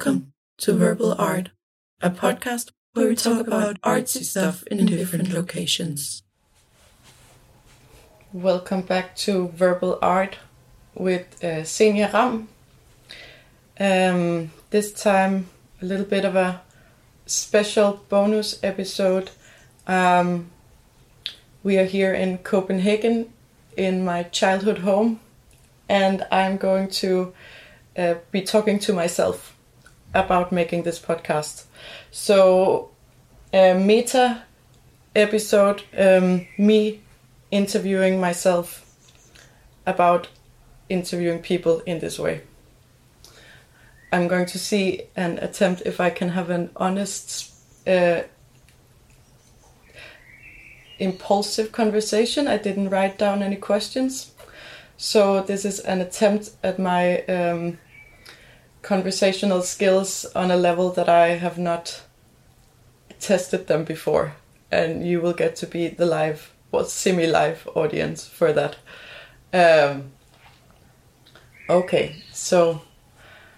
Welcome to Verbal Art, a podcast where we talk about artsy stuff in different locations. Welcome back to Verbal Art with uh, Xenia Ramm. Um, this time, a little bit of a special bonus episode. Um, we are here in Copenhagen in my childhood home, and I'm going to uh, be talking to myself about making this podcast. So, a meta episode, um, me interviewing myself about interviewing people in this way. I'm going to see and attempt if I can have an honest, uh, impulsive conversation. I didn't write down any questions. So, this is an attempt at my um, conversational skills on a level that I have not tested them before. And you will get to be the live, well, semi live audience for that. Um, okay, so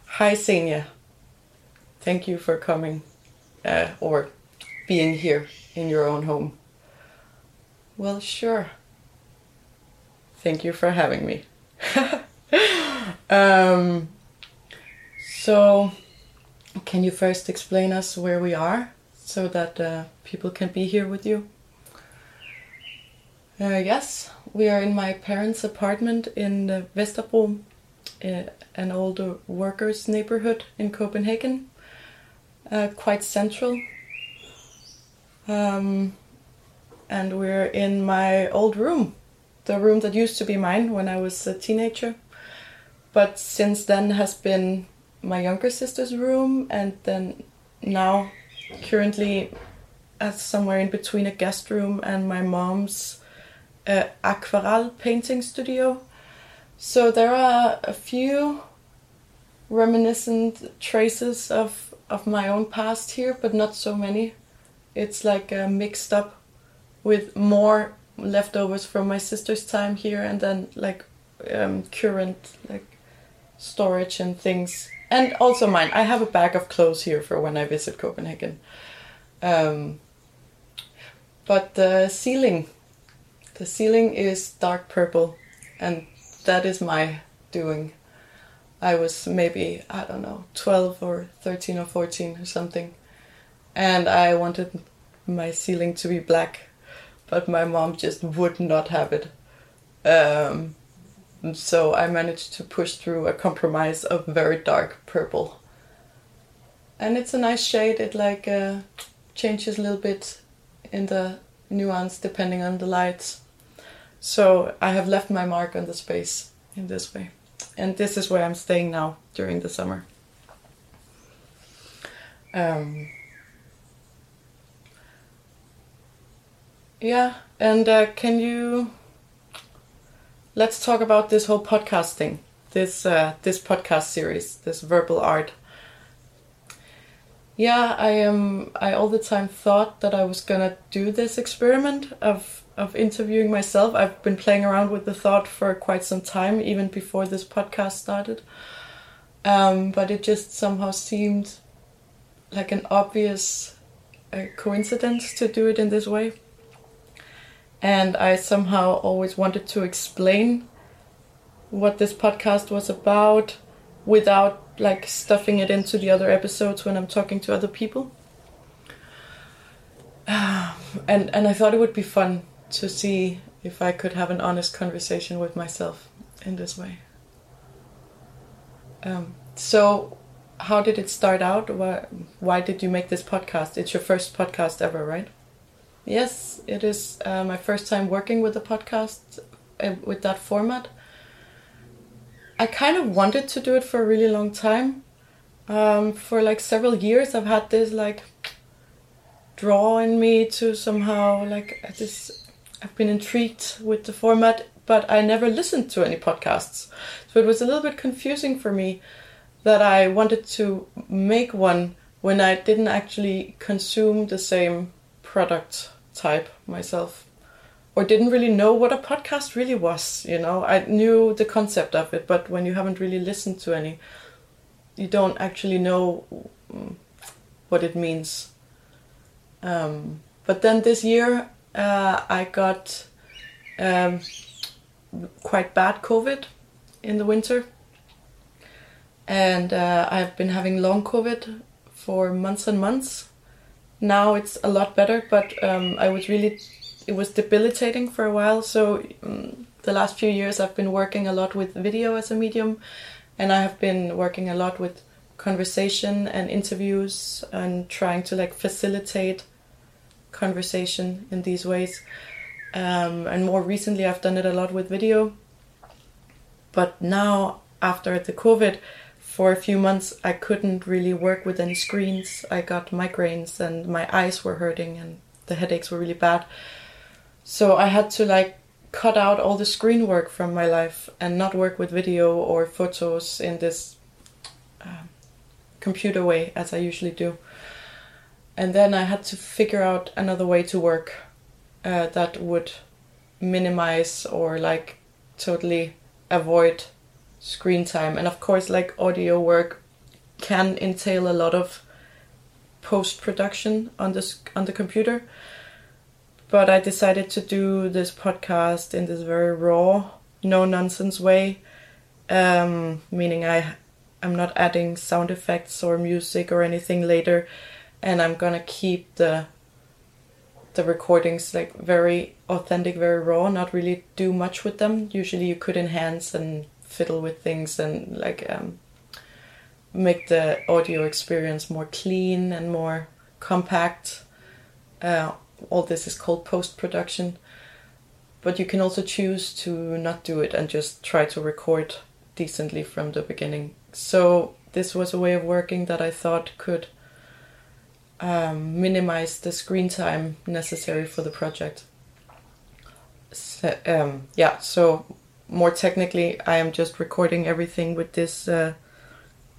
hi, Xenia. Thank you for coming uh, or being here in your own home. Well, sure. Thank you for having me. um, so, can you first explain us where we are so that uh, people can be here with you? Uh, yes, we are in my parents' apartment in uh, Vesterbro, uh, an old workers' neighborhood in Copenhagen, uh, quite central. Um, and we're in my old room, the room that used to be mine when I was a teenager, but since then has been my younger sister's room, and then now currently at somewhere in between a guest room and my mom's uh, aquarelle painting studio. So there are a few reminiscent traces of of my own past here, but not so many. It's like uh, mixed up with more leftovers from my sister's time here, and then like um, current like storage and things and also mine. I have a bag of clothes here for when I visit Copenhagen. Um, but the ceiling, the ceiling is dark purple, and that is my doing. I was maybe I don't know, twelve or thirteen or fourteen or something, and I wanted my ceiling to be black, but my mom just would not have it. Um, so I managed to push through a compromise of very dark purple. And it's a nice shade. It like uh, changes a little bit in the nuance depending on the lights. So I have left my mark on the space in this way. And this is where I'm staying now during the summer. Um, yeah, and uh, can you let's talk about this whole podcast thing. This uh, this podcast series, this verbal art. Yeah, I am. I all the time thought that I was gonna do this experiment of of interviewing myself. I've been playing around with the thought for quite some time, even before this podcast started. Um, but it just somehow seemed like an obvious uh, coincidence to do it in this way and I somehow always wanted to explain what this podcast was about without like stuffing it into the other episodes when I'm talking to other people. and and I thought it would be fun to see if I could have an honest conversation with myself in this way. Um, so, how did it start out? Why, why did you make this podcast? It's your first podcast ever, right? Yes, it is uh, my first time working with a podcast uh, with that format. I kind of wanted to do it for a really long time. Um, for like several years, I've had this like draw in me to somehow like this. I've been intrigued with the format, but I never listened to any podcasts, so it was a little bit confusing for me that I wanted to make one when I didn't actually consume the same product type myself or didn't really know what a podcast really was you know i knew the concept of it but when you haven't really listened to any you don't actually know mm, what it means. Um, but then this year uh, I got um, quite bad COVID in the winter, and uh, I've been having long COVID for months and months. Now it's a lot better, but um, I was really it was debilitating for a while. So um, the last few years I've been working a lot with video as a medium, and I have been working a lot with conversation and interviews and trying to like facilitate conversation in these ways. Um, and more recently, I've done it a lot with video. But now, after the COVID, for a few months, I couldn't really work with any screens. I got migraines and my eyes were hurting and the headaches were really bad. So I had to like cut out all the screen work from my life and not work with video or photos in this uh, computer way as I usually do. And then I had to figure out another way to work uh, that would minimize or like totally avoid screen time. And of course, like audio work can entail a lot of post production on the on the computer. But I decided to do this podcast in this very raw, no nonsense way, um, meaning I I'm not adding sound effects or music or anything later, and I'm gonna keep the the recordings like very authentic, very raw, not really do much with them. Usually you could enhance and fiddle with things and like um, make the audio experience more clean and more compact. Uh, all this is called post production. But you can also choose to not do it and just try to record decently from the beginning. So this was a way of working that I thought could um, minimize the screen time necessary for the project. So, um, yeah, so more technically, I am just recording everything with this uh,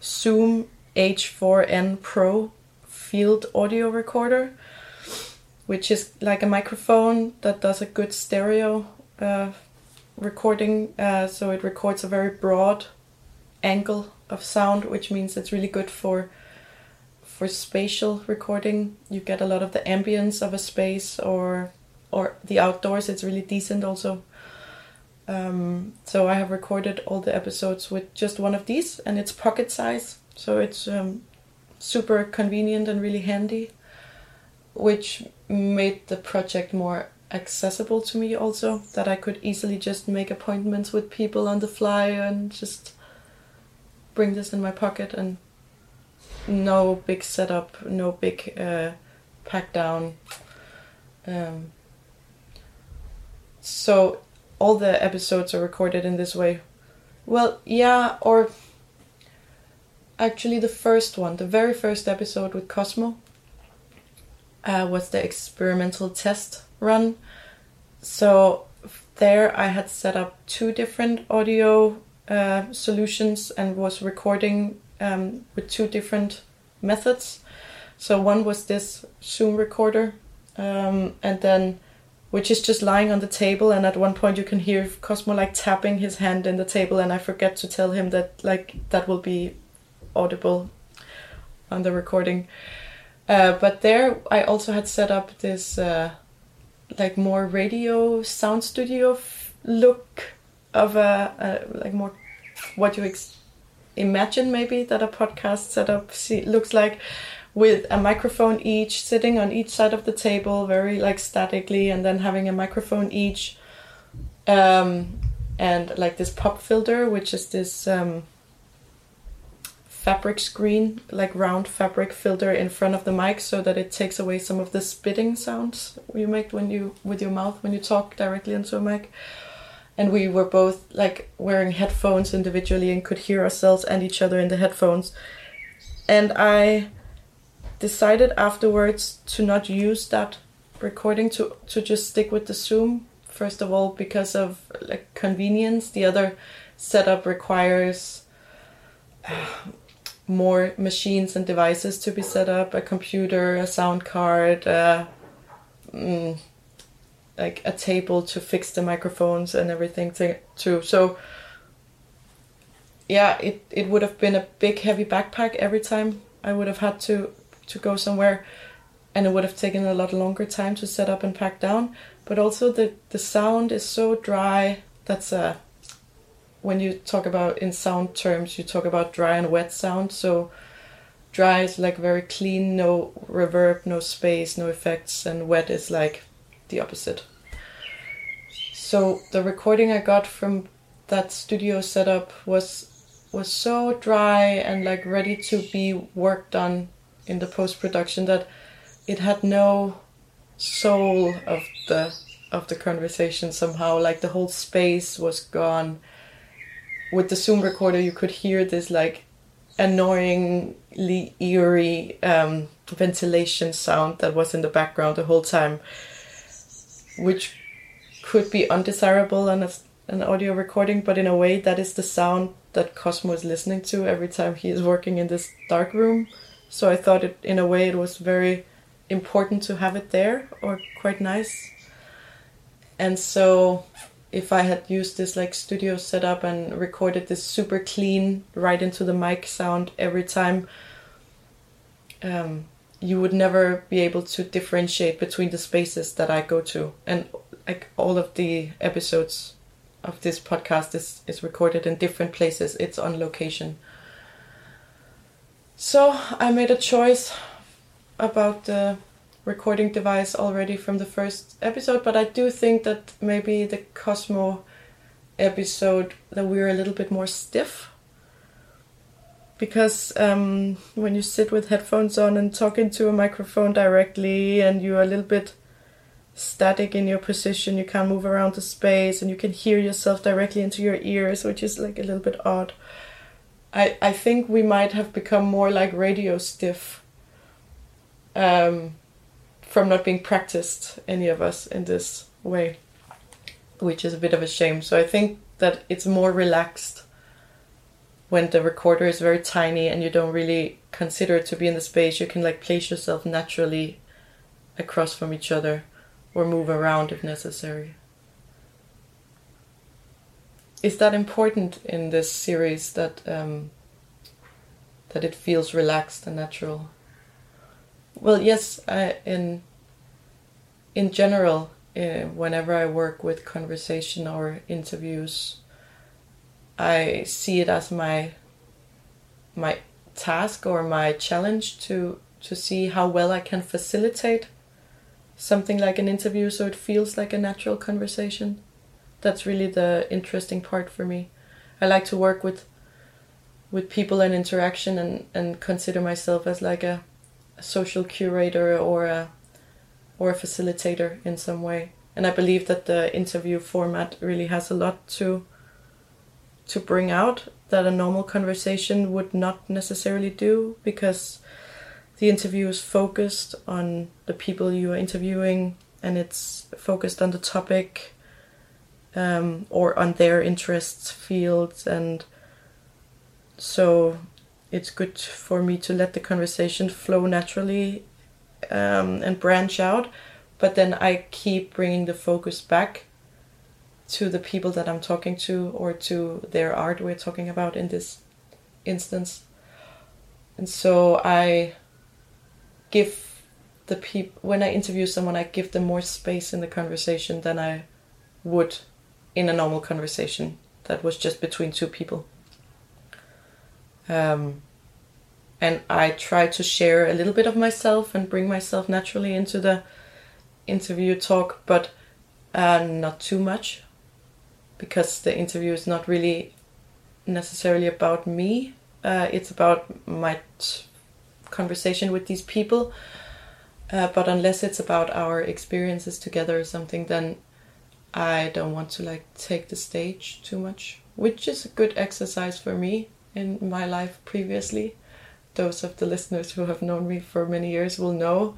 Zoom H4n Pro field audio recorder, which is like a microphone that does a good stereo uh, recording. Uh, so it records a very broad angle of sound, which means it's really good for for spatial recording, you get a lot of the ambience of a space or or the outdoors. It's really decent also. Um, so I have recorded all the episodes with just one of these, and it's pocket size, so it's um, super convenient and really handy, which made the project more accessible to me also that I could easily just make appointments with people on the fly and just bring this in my pocket and no big setup, no big uh, pack down. Um, so all the episodes are recorded in this way. Well, yeah, or actually the first one, the very first episode with Cosmo, uh, was the experimental test run. So there I had set up two different audio uh, solutions and was recording um, with two different methods. So one was this Zoom recorder, um, and then which is just lying on the table, and at one point you can hear Cosmo like tapping his hand in the table, and I forget to tell him that like that will be audible on the recording. Uh, but there, I also had set up this uh, like more radio sound studio f- look of a, a like more what you ex- imagine maybe that a podcast setup see, looks like with a microphone each sitting on each side of the table very like statically and then having a microphone each um, and like this pop filter which is this um, fabric screen like round fabric filter in front of the mic so that it takes away some of the spitting sounds you make when you with your mouth when you talk directly into a mic. And we were both like wearing headphones individually and could hear ourselves and each other in the headphones. And i decided afterwards to not use that recording to to just stick with the zoom first of all because of like convenience the other setup requires uh, more machines and devices to be set up a computer a sound card uh, mm, like a table to fix the microphones and everything to, too. So yeah, it it would have been a big heavy backpack every time I would have had to to go somewhere, and it would have taken a lot longer time to set up and pack down. But also the the sound is so dry. That's a when you talk about in sound terms, you talk about dry and wet sound. So dry is like very clean, no reverb, no space, no effects, and wet is like the opposite. So the recording I got from that studio setup was was so dry and like ready to be worked on in the post production that it had no soul of the of the conversation somehow like the whole space was gone with the zoom recorder you could hear this like annoyingly eerie um, ventilation sound that was in the background the whole time which could be undesirable on a, an audio recording but in a way that is the sound that Cosmo is listening to every time he is working in this dark room. So I thought it, in a way, it was very important to have it there, or quite nice. And so, if I had used this like studio setup and recorded this super clean right into the mic sound every time, um, you would never be able to differentiate between the spaces that I go to. And like all of the episodes of this podcast is, is recorded in different places, it's on location. So I made a choice about the recording device already from the first episode, but I do think that maybe the Cosmo episode that we're a little bit more stiff. Because um, when you sit with headphones on and talk into a microphone directly and you're a little bit static in your position you can't move around the space and you can hear yourself directly into your ears which is like a little bit odd i i think we might have become more like radio stiff um, from not being practiced any of us in this way which is a bit of a shame so i think that it's more relaxed when the recorder is very tiny and you don't really consider it to be in the space you can like place yourself naturally across from each other or move around if necessary. Is that important in this series that um, that it feels relaxed and natural? Well, yes. I, in in general, uh, whenever I work with conversation or interviews, I see it as my my task or my challenge to to see how well I can facilitate something like an interview so it feels like a natural conversation. That's really the interesting part for me. I like to work with with people and interaction and, and consider myself as like a, a social curator or a or a facilitator in some way. And I believe that the interview format really has a lot to to bring out that a normal conversation would not necessarily do because the interview is focused on the people you are interviewing and it's focused on the topic um, or on their interests fields. And so it's good for me to let the conversation flow naturally um, and branch out. But then i keep bringing the focus back to the people that i'm talking to or to their art we're talking about in this instance. And so i give the people when I interview someone, I give them more space in the conversation than I would in a normal conversation that was just between two people. Um, and I try to share a little bit of myself and bring myself naturally into the interview talk, but uh, not too much because the interview is not really necessarily about me. Uh, it's about my t- conversation with these people. Uh, but unless it's about our experiences together or something, then I don't want to like take the stage too much, which is a good exercise for me in my life previously. Those of the listeners who have known me for many years will know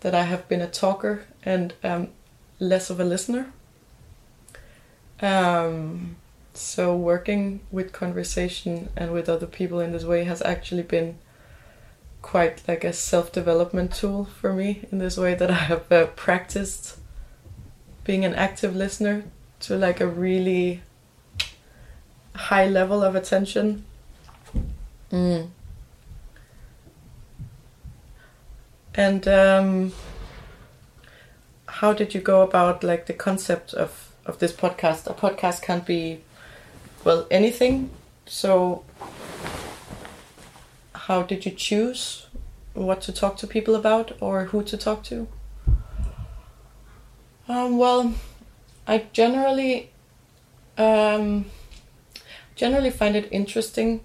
that I have been a talker and um, less of a listener. Um, so working with conversation and with other people in this way has actually been quite like a self development tool for me in this way that I have uh, practiced being an active listener to like a really high level of attention. Mm. And um, how did you go about like the concept of of this podcast? A podcast can't be well anything. So how did you choose what to talk to people about or who to talk to? Um, well, I generally um, generally find it interesting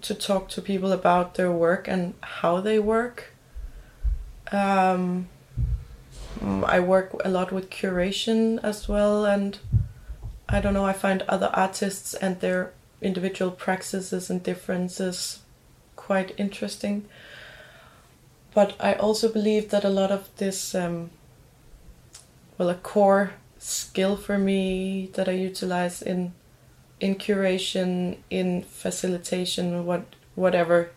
to talk to people about their work and how they work. Um, I work a lot with curation as well, and I don't know, I find other artists and their individual practices and differences quite interesting. But I also believe that a lot of this, um, well, a core skill for me that I utilize in in curation, in facilitation, what whatever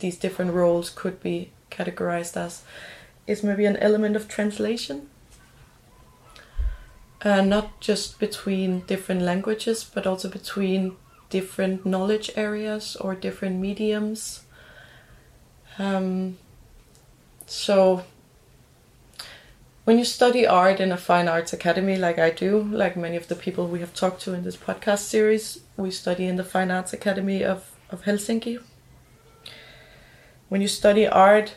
these different roles could be categorized as, is maybe an element of translation. Uh, not just between different languages, but also between different knowledge areas or different mediums. Um, so, when you study art in a fine arts academy, like I do, like many of the people we have talked to in this podcast series, we study in the Fine Arts Academy of, of Helsinki. When you study art,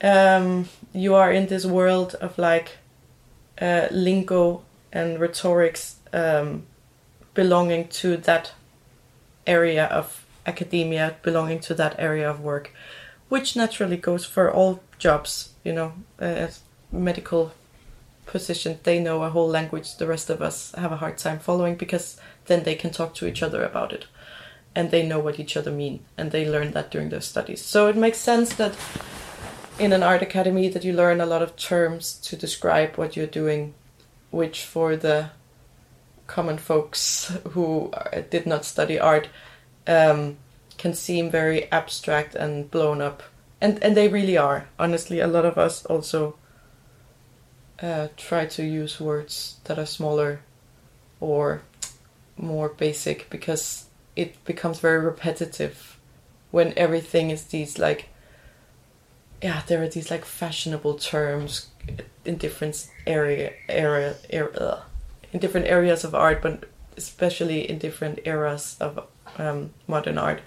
um, you are in this world of like uh, lingo and rhetorics um, belonging to that area of academia, belonging to that area of work, which naturally goes for all jobs, you know, uh, medical position, they know a whole language the rest of us have a hard time following because then they can talk to each other about it and they know what each other mean and they learn that during their studies. So it makes sense that in an art academy that you learn a lot of terms to describe what you're doing, which for the common folks who did not study art um, can seem very abstract and blown up. And, and they really are. Honestly, a lot of us also uh, try to use words that are smaller or more basic because it becomes very repetitive when everything is these like yeah, there are these like fashionable terms in different area area, area in different areas of art, but especially in different eras of um, modern art.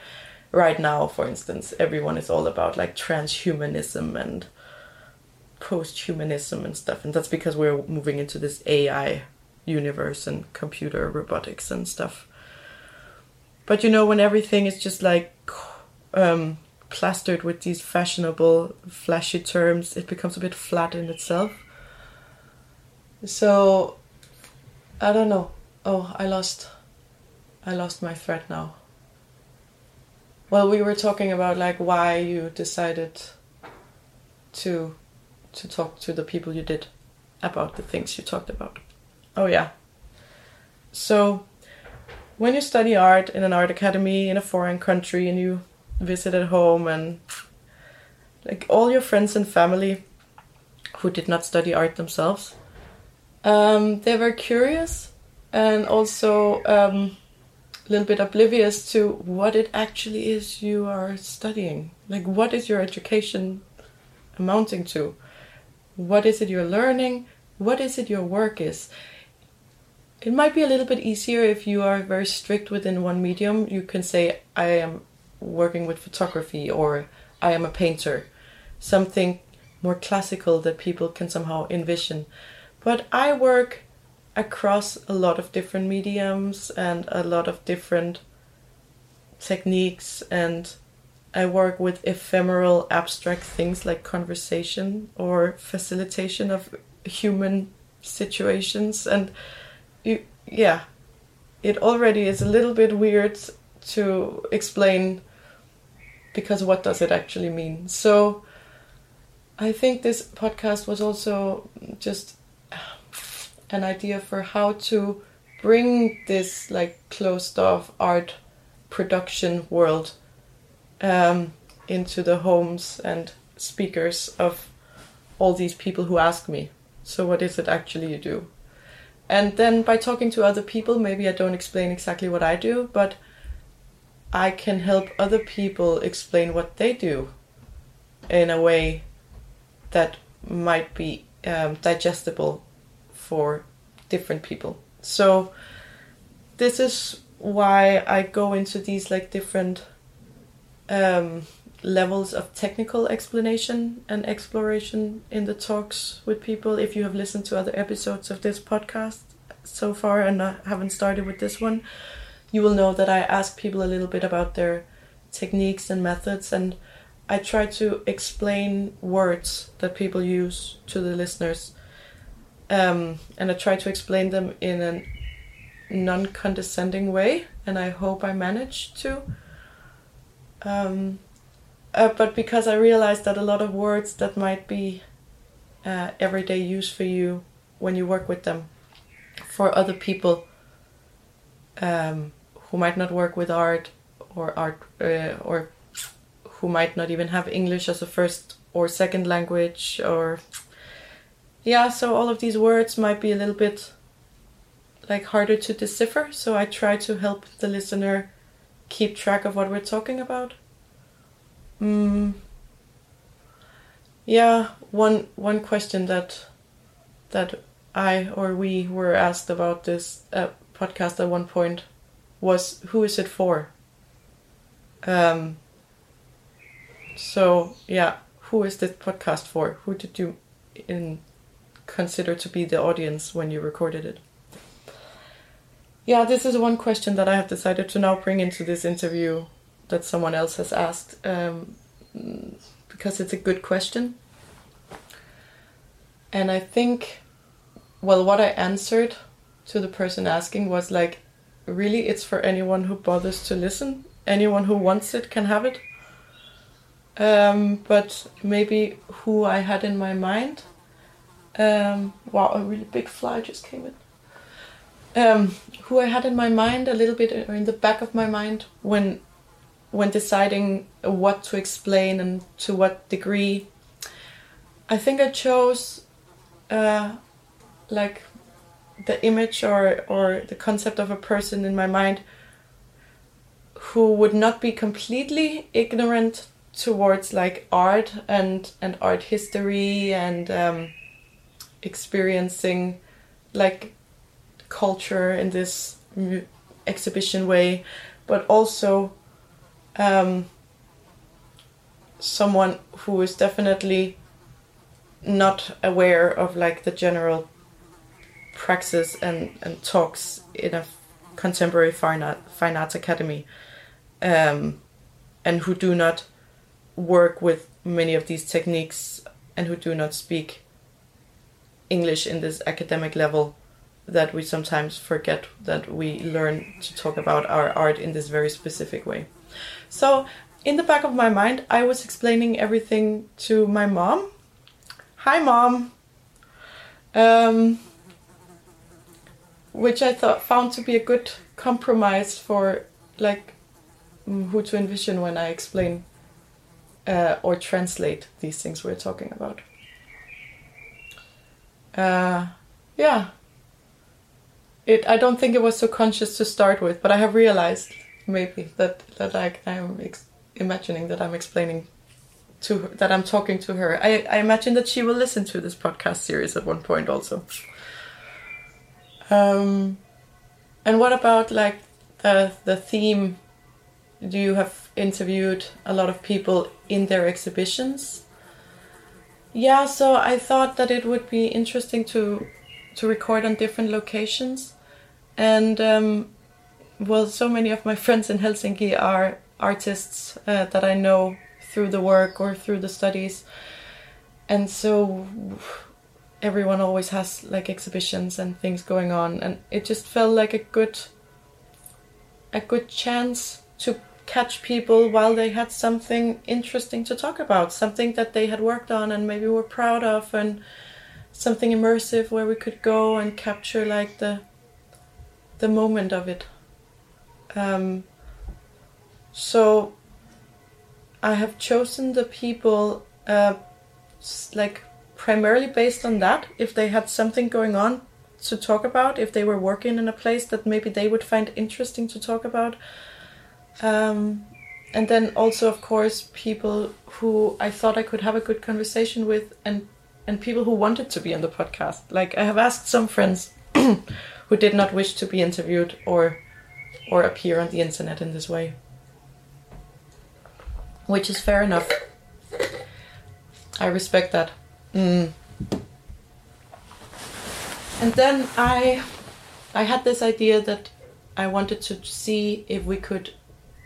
Right now, for instance, everyone is all about like transhumanism and post-humanism and stuff, and that's because we're moving into this AI universe and computer robotics and stuff. But you know, when everything is just like um, plastered with these fashionable, flashy terms, it becomes a bit flat in itself. So, I don't know. Oh, I lost, I lost my thread now. Well, we were talking about like why you decided to to talk to the people you did about the things you talked about. Oh yeah. So, when you study art in an art academy in a foreign country and you visit at home and like all your friends and family who did not study art themselves um, they were curious and also um, a little bit oblivious to what it actually is you are studying like what is your education amounting to what is it you're learning? What is it your work is? It might be a little bit easier if you are very strict within one medium. You can say i am working with photography or I am a painter, something more classical that people can somehow envision. But I work across a lot of different mediums and a lot of different techniques and I work with ephemeral abstract things like conversation or facilitation of human situations and you, yeah it already is a little bit weird to explain because what does it actually mean? So I think this podcast was also just an idea for how to bring this like closed off art production world um, into the homes and speakers of all these people who ask me so what is it actually you do and then by talking to other people, maybe I don't explain exactly what I do, but I can help other people explain what they do in a way that might be um, digestible for different people. So this is why I go into these like different um, levels of technical explanation and exploration in the talks with people. If you have listened to other episodes of this podcast so far and haven't started with this one, you will know that I ask people a little bit about their techniques and methods and I try to explain words that people use to the listeners. Um, and I try to explain them in a non condescending way, and I hope I manage to. Um, uh, but because I realized that a lot of words that might be uh, everyday use for you when you work with them, for other people um, who might not work with art or art uh, or who might not even have English as a first or second language or yeah so all of these words might be a little bit like harder to decipher. So I try to help the listener keep track of what we're talking about mm. yeah one one question that that I or we were asked about this uh, podcast at one point was who is it for um, so yeah, who is this podcast for? Who did you in consider to be the audience when you recorded it? Yeah, this is one question that I have decided to now bring into this interview that someone else has asked um, because it's a good question. And I think, well, what I answered to the person asking was like, really, it's for anyone who bothers to listen. Anyone who wants it can have it. Um, but maybe who I had in my mind. Um, wow, a really big fly just came in. Um, who I had in my mind a little bit, or in the back of my mind, when when deciding what to explain and to what degree. I think I chose uh, like the image or or the concept of a person in my mind who would not be completely ignorant towards like art and and art history and um, experiencing like culture in this exhibition way, but also um, someone who is definitely not aware of like the general praxis and, and talks in a contemporary fine, art, fine arts academy um, and who do not work with many of these techniques and who do not speak English in this academic level that we sometimes forget that we learn to talk about our art in this very specific way. So, in the back of my mind, I was explaining everything to my mom. Hi, mom. Um, which I thought found to be a good compromise for like who to envision when I explain uh, or translate these things we're talking about. Uh, yeah. It. I don't think it was so conscious to start with, but I have realized maybe that that I, I'm imagining that I'm explaining to her, that I'm talking to her. I, I imagine that she will listen to this podcast series at one point also. Um, and what about like the the theme Do you have interviewed a lot of people in their exhibitions. Yeah, so I thought that it would be interesting to to record on different locations, and um, well, so many of my friends in Helsinki are artists uh, that I know through the work or through the studies, and so everyone always has like exhibitions and things going on, and it just felt like a good a good chance to catch people while they had something interesting to talk about, something that they had worked on and maybe were proud of, and something immersive where we could go and capture like the the moment of it. Um, so I have chosen the people uh, like primarily based on that. If they had something going on to talk about if they were working in a place that maybe they would find interesting to talk about. Um, and then also, of course, people who I thought I could have a good conversation with, and and people who wanted to be on the podcast. Like I have asked some friends who did not wish to be interviewed or or appear on the internet in this way, which is fair enough. I respect that. Mm. And then I I had this idea that I wanted to see if we could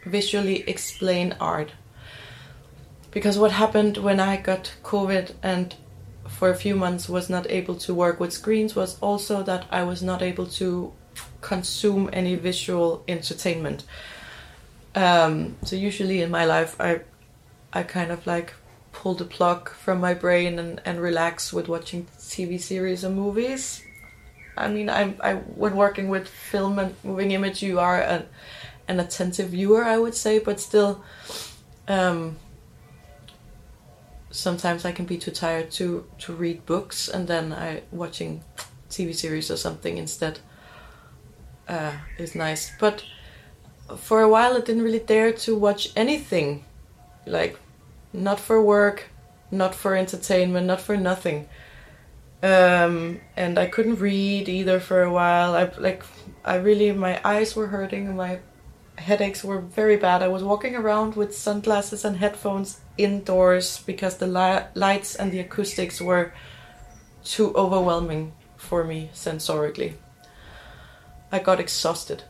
visually explain art. Because what happened when I got COVID and for a few months was not able to work with screens was also that I was not able to consume any visual entertainment. Um, so usually in my life, I I kind of like pull the plug from my brain and, and relax with watching TV series or movies. I mean, I, I when working with film and moving image, you are an, an attentive viewer, I would say, but still, um, sometimes I can be too tired to to read books, and then I watching TV series or something instead uh, is nice. But for a while, I didn't really dare to watch anything, like not for work, not for entertainment, not for nothing. Um, and I couldn't read either for a while. I like I really my eyes were hurting, my headaches were very bad. I was walking around with sunglasses and headphones indoors because the li- lights and the acoustics were too overwhelming for me sensorically. I got exhausted.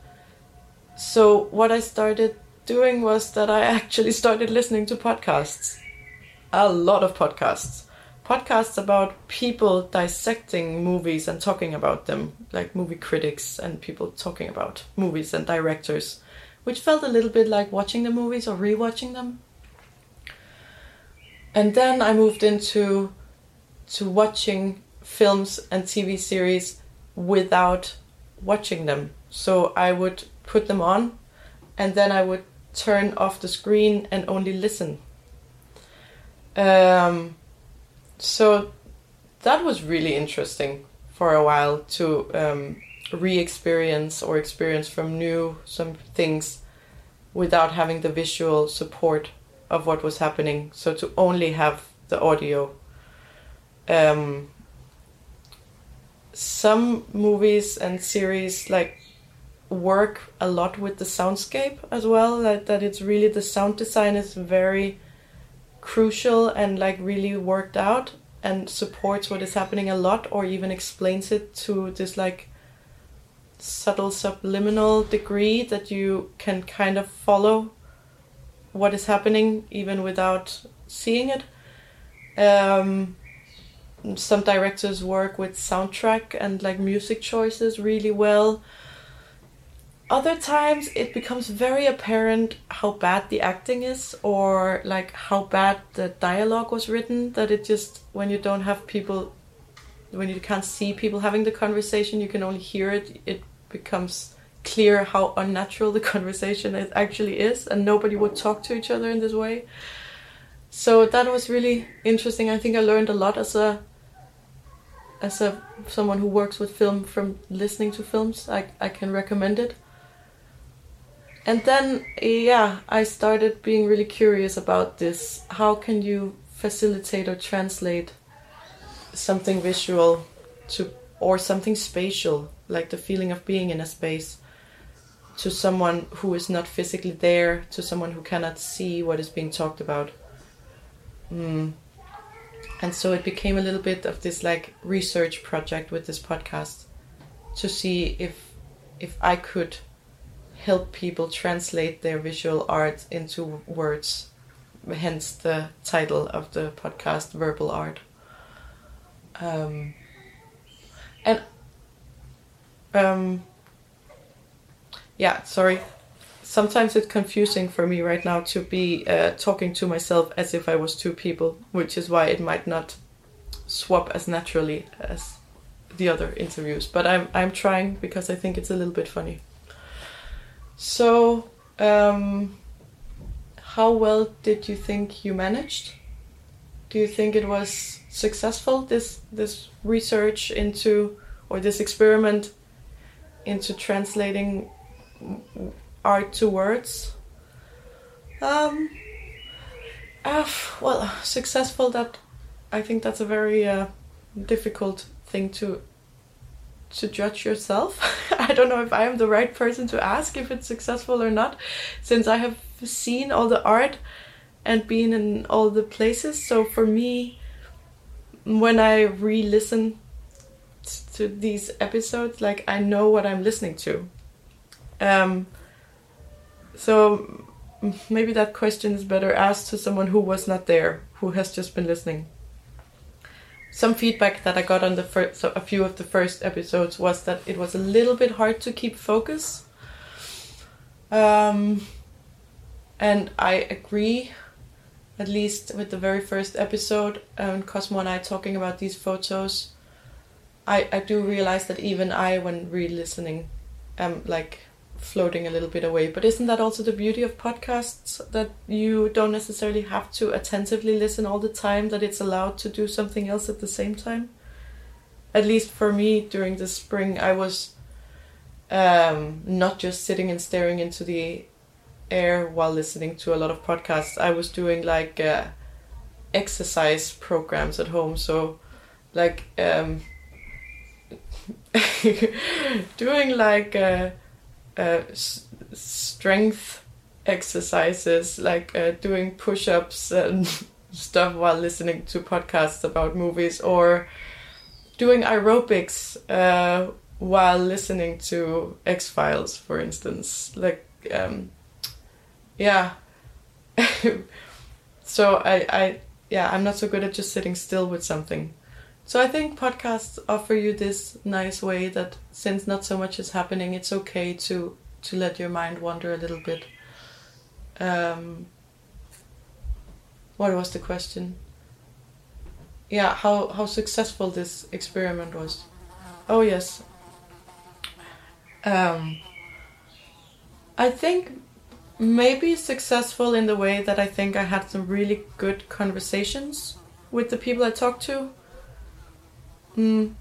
So what I started doing was that I actually started listening to podcasts. A lot of podcasts. Podcasts about people dissecting movies and talking about them, like movie critics and people talking about movies and directors, which felt a little bit like watching the movies or rewatching them. And then I moved into to watching films and TV series without watching them. So I would put them on and then I would turn off the screen and only listen. Um, so that was really interesting for a while to um, re-experience or experience from new some things without having the visual support of what was happening. So to only have the audio. Um, some movies and series like work a lot with the soundscape as well that, that it's really the sound design is very crucial and like really worked out and supports what is happening a lot or even explains it to this like subtle subliminal degree that you can kind of follow what is happening even without seeing it. Um, some directors work with soundtrack and like music choices really well. Other times it becomes very apparent how bad the acting is or like how bad the dialogue was written that it just when you don't have people when you can't see people having the conversation you can only hear it. It becomes clear how unnatural the conversation actually is and nobody would talk to each other in this way. So that was really interesting. I think i learned a lot as a as a someone who works with film from listening to films. I, I can recommend it. And then yeah i started being really curious about this. How can you facilitate or translate something visual to or something spatial like the feeling of being in a space to someone who is not physically there to someone who cannot see what is being talked about mm. and so it became a little bit of this like research project with this podcast to see if if i could help people translate their visual art into words. Hence the title of the podcast, Verbal Art. Um, and um, yeah, sorry. Sometimes it's confusing for me right now to be uh, talking to myself as if I was two people, which is why it might not swap as naturally as the other interviews. But I'm I'm trying because I think it's a little bit funny. So, um, how well did you think you managed? Do you think it was successful this this research into or this experiment into translating art to words. Um, uh, well, successful. That I think that's a very uh, difficult thing to to judge yourself. I don't know if I am the right person to ask if it's successful or not, since I have seen all the art and been in all the places. So for me, when I re-listen to these episodes, like I know what I'm listening to. Um, so maybe that question is better asked to someone who was not there, who has just been listening some feedback that I got on the first, so a few of the first episodes was that it was a little bit hard to keep focus. Um, and I agree, at least with the very first episode, and um, Cosmo and I talking about these photos. I, I do realize that even I, when re-listening, am like floating a little bit away. But isn't that also the beauty of podcasts that you don't necessarily have to attentively listen all the time, that it's allowed to do something else at the same time? At least for me, during the spring, I was um, not just sitting and staring into the air while listening to a lot of podcasts. I was doing like uh, exercise programs at home. So, like, um, doing like. Uh, uh, s- strength exercises like uh, doing push-ups and stuff while listening to podcasts about movies or doing aerobics uh, while listening to X Files, for instance. Like, um, yeah. so I, I, yeah, I'm not so good at just sitting still with something. So I think podcasts offer you this nice way that since not so much is happening, it's okay to to let your mind wander a little bit. Um, what was the question? Yeah, how how successful this experiment was. Oh yes. Um, I think maybe successful in the way that I think I had some really good conversations with the people I talked to mm,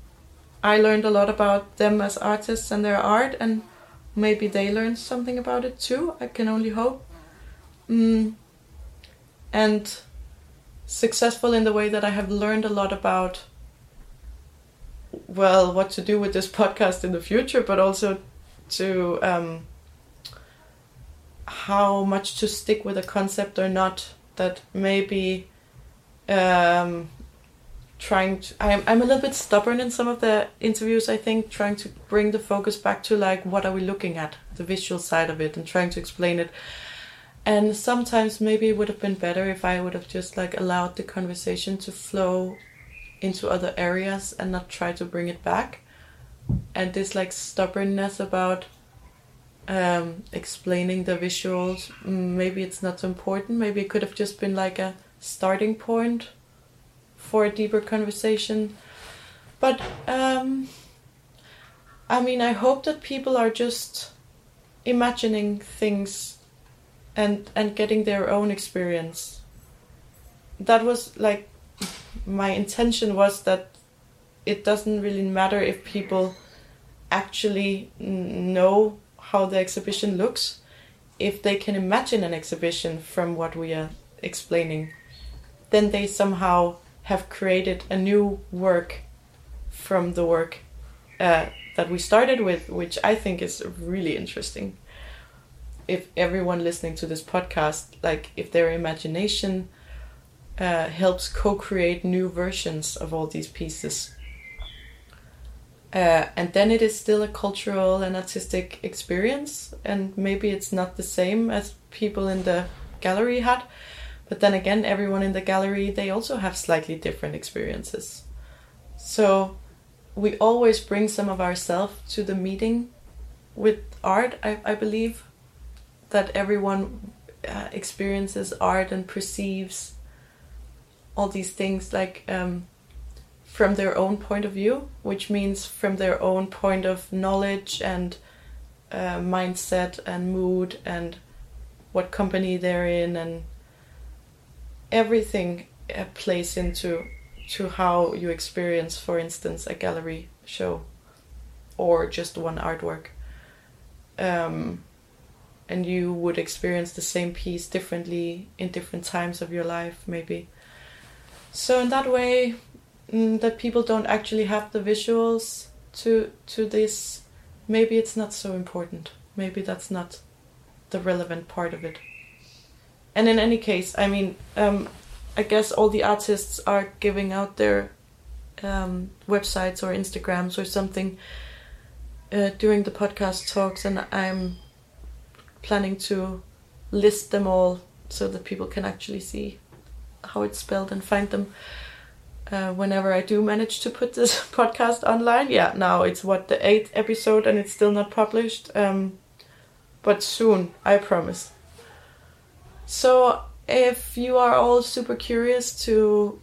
I learned a lot about them as artists and their art, and maybe they learned something about it too. I can only hope. Mm, and successful in the way that I have learned a lot about, well, what to do with this podcast in the future, but also to um, how much to stick with a concept or not. That maybe um, trying to I'm, I'm a little bit stubborn in some of the interviews i think trying to bring the focus back to like what are we looking at the visual side of it and trying to explain it and sometimes maybe it would have been better if i would have just like allowed the conversation to flow into other areas and not try to bring it back and this like stubbornness about um, explaining the visuals maybe it's not so important maybe it could have just been like a starting point for a deeper conversation. But um, I mean, I hope that people are just imagining things and and getting their own experience. That was like my intention was that it doesn't really matter if people actually know how the exhibition looks if they can imagine an exhibition from what we are explaining then they somehow have created a new work from the work uh, that we started with, which I think is really interesting. If everyone listening to this podcast, like if their imagination uh, helps co-create new versions of all these pieces, uh, and then it is still a cultural and artistic experience, and maybe it's not the same as people in the gallery had, but then again, everyone in the gallery, they also have slightly different experiences. So we always bring some of ourselves to the meeting with art, I, I believe. That everyone uh, experiences art and perceives all these things like um, from their own point of view, which means from their own point of knowledge and uh, mindset and mood and what company they're in and everything plays into to how you experience, for instance, a gallery show. or just one artwork. Um, and you would experience the same piece differently in different times of your life, maybe. So in that way, mm, that people don't actually have the visuals to to this, maybe it's not so important. Maybe that's not the relevant part of it. And in any case, I mean, um, I guess all the artists are giving out their um, websites or Instagrams or something uh, during the podcast talks, and I'm planning to list them all so that people can actually see how it's spelled and find them uh, whenever I do manage to put this podcast online. Yeah, now it's what the eighth episode and it's still not published, um, but soon, I promise. So if you are all super curious to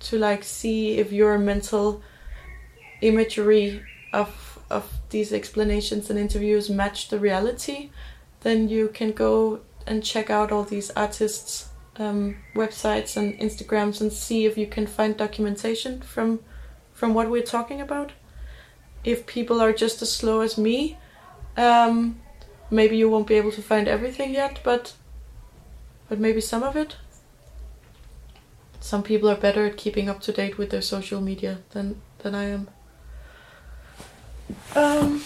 to like see if your mental imagery of of these explanations and interviews match the reality, then you can go and check out all these artists' um, websites and Instagrams and see if you can find documentation from from what we're talking about. If people are just as slow as me, um, maybe you won't be able to find everything yet, but but maybe some of it. Some people are better at keeping up to date with their social media than than I am. Um,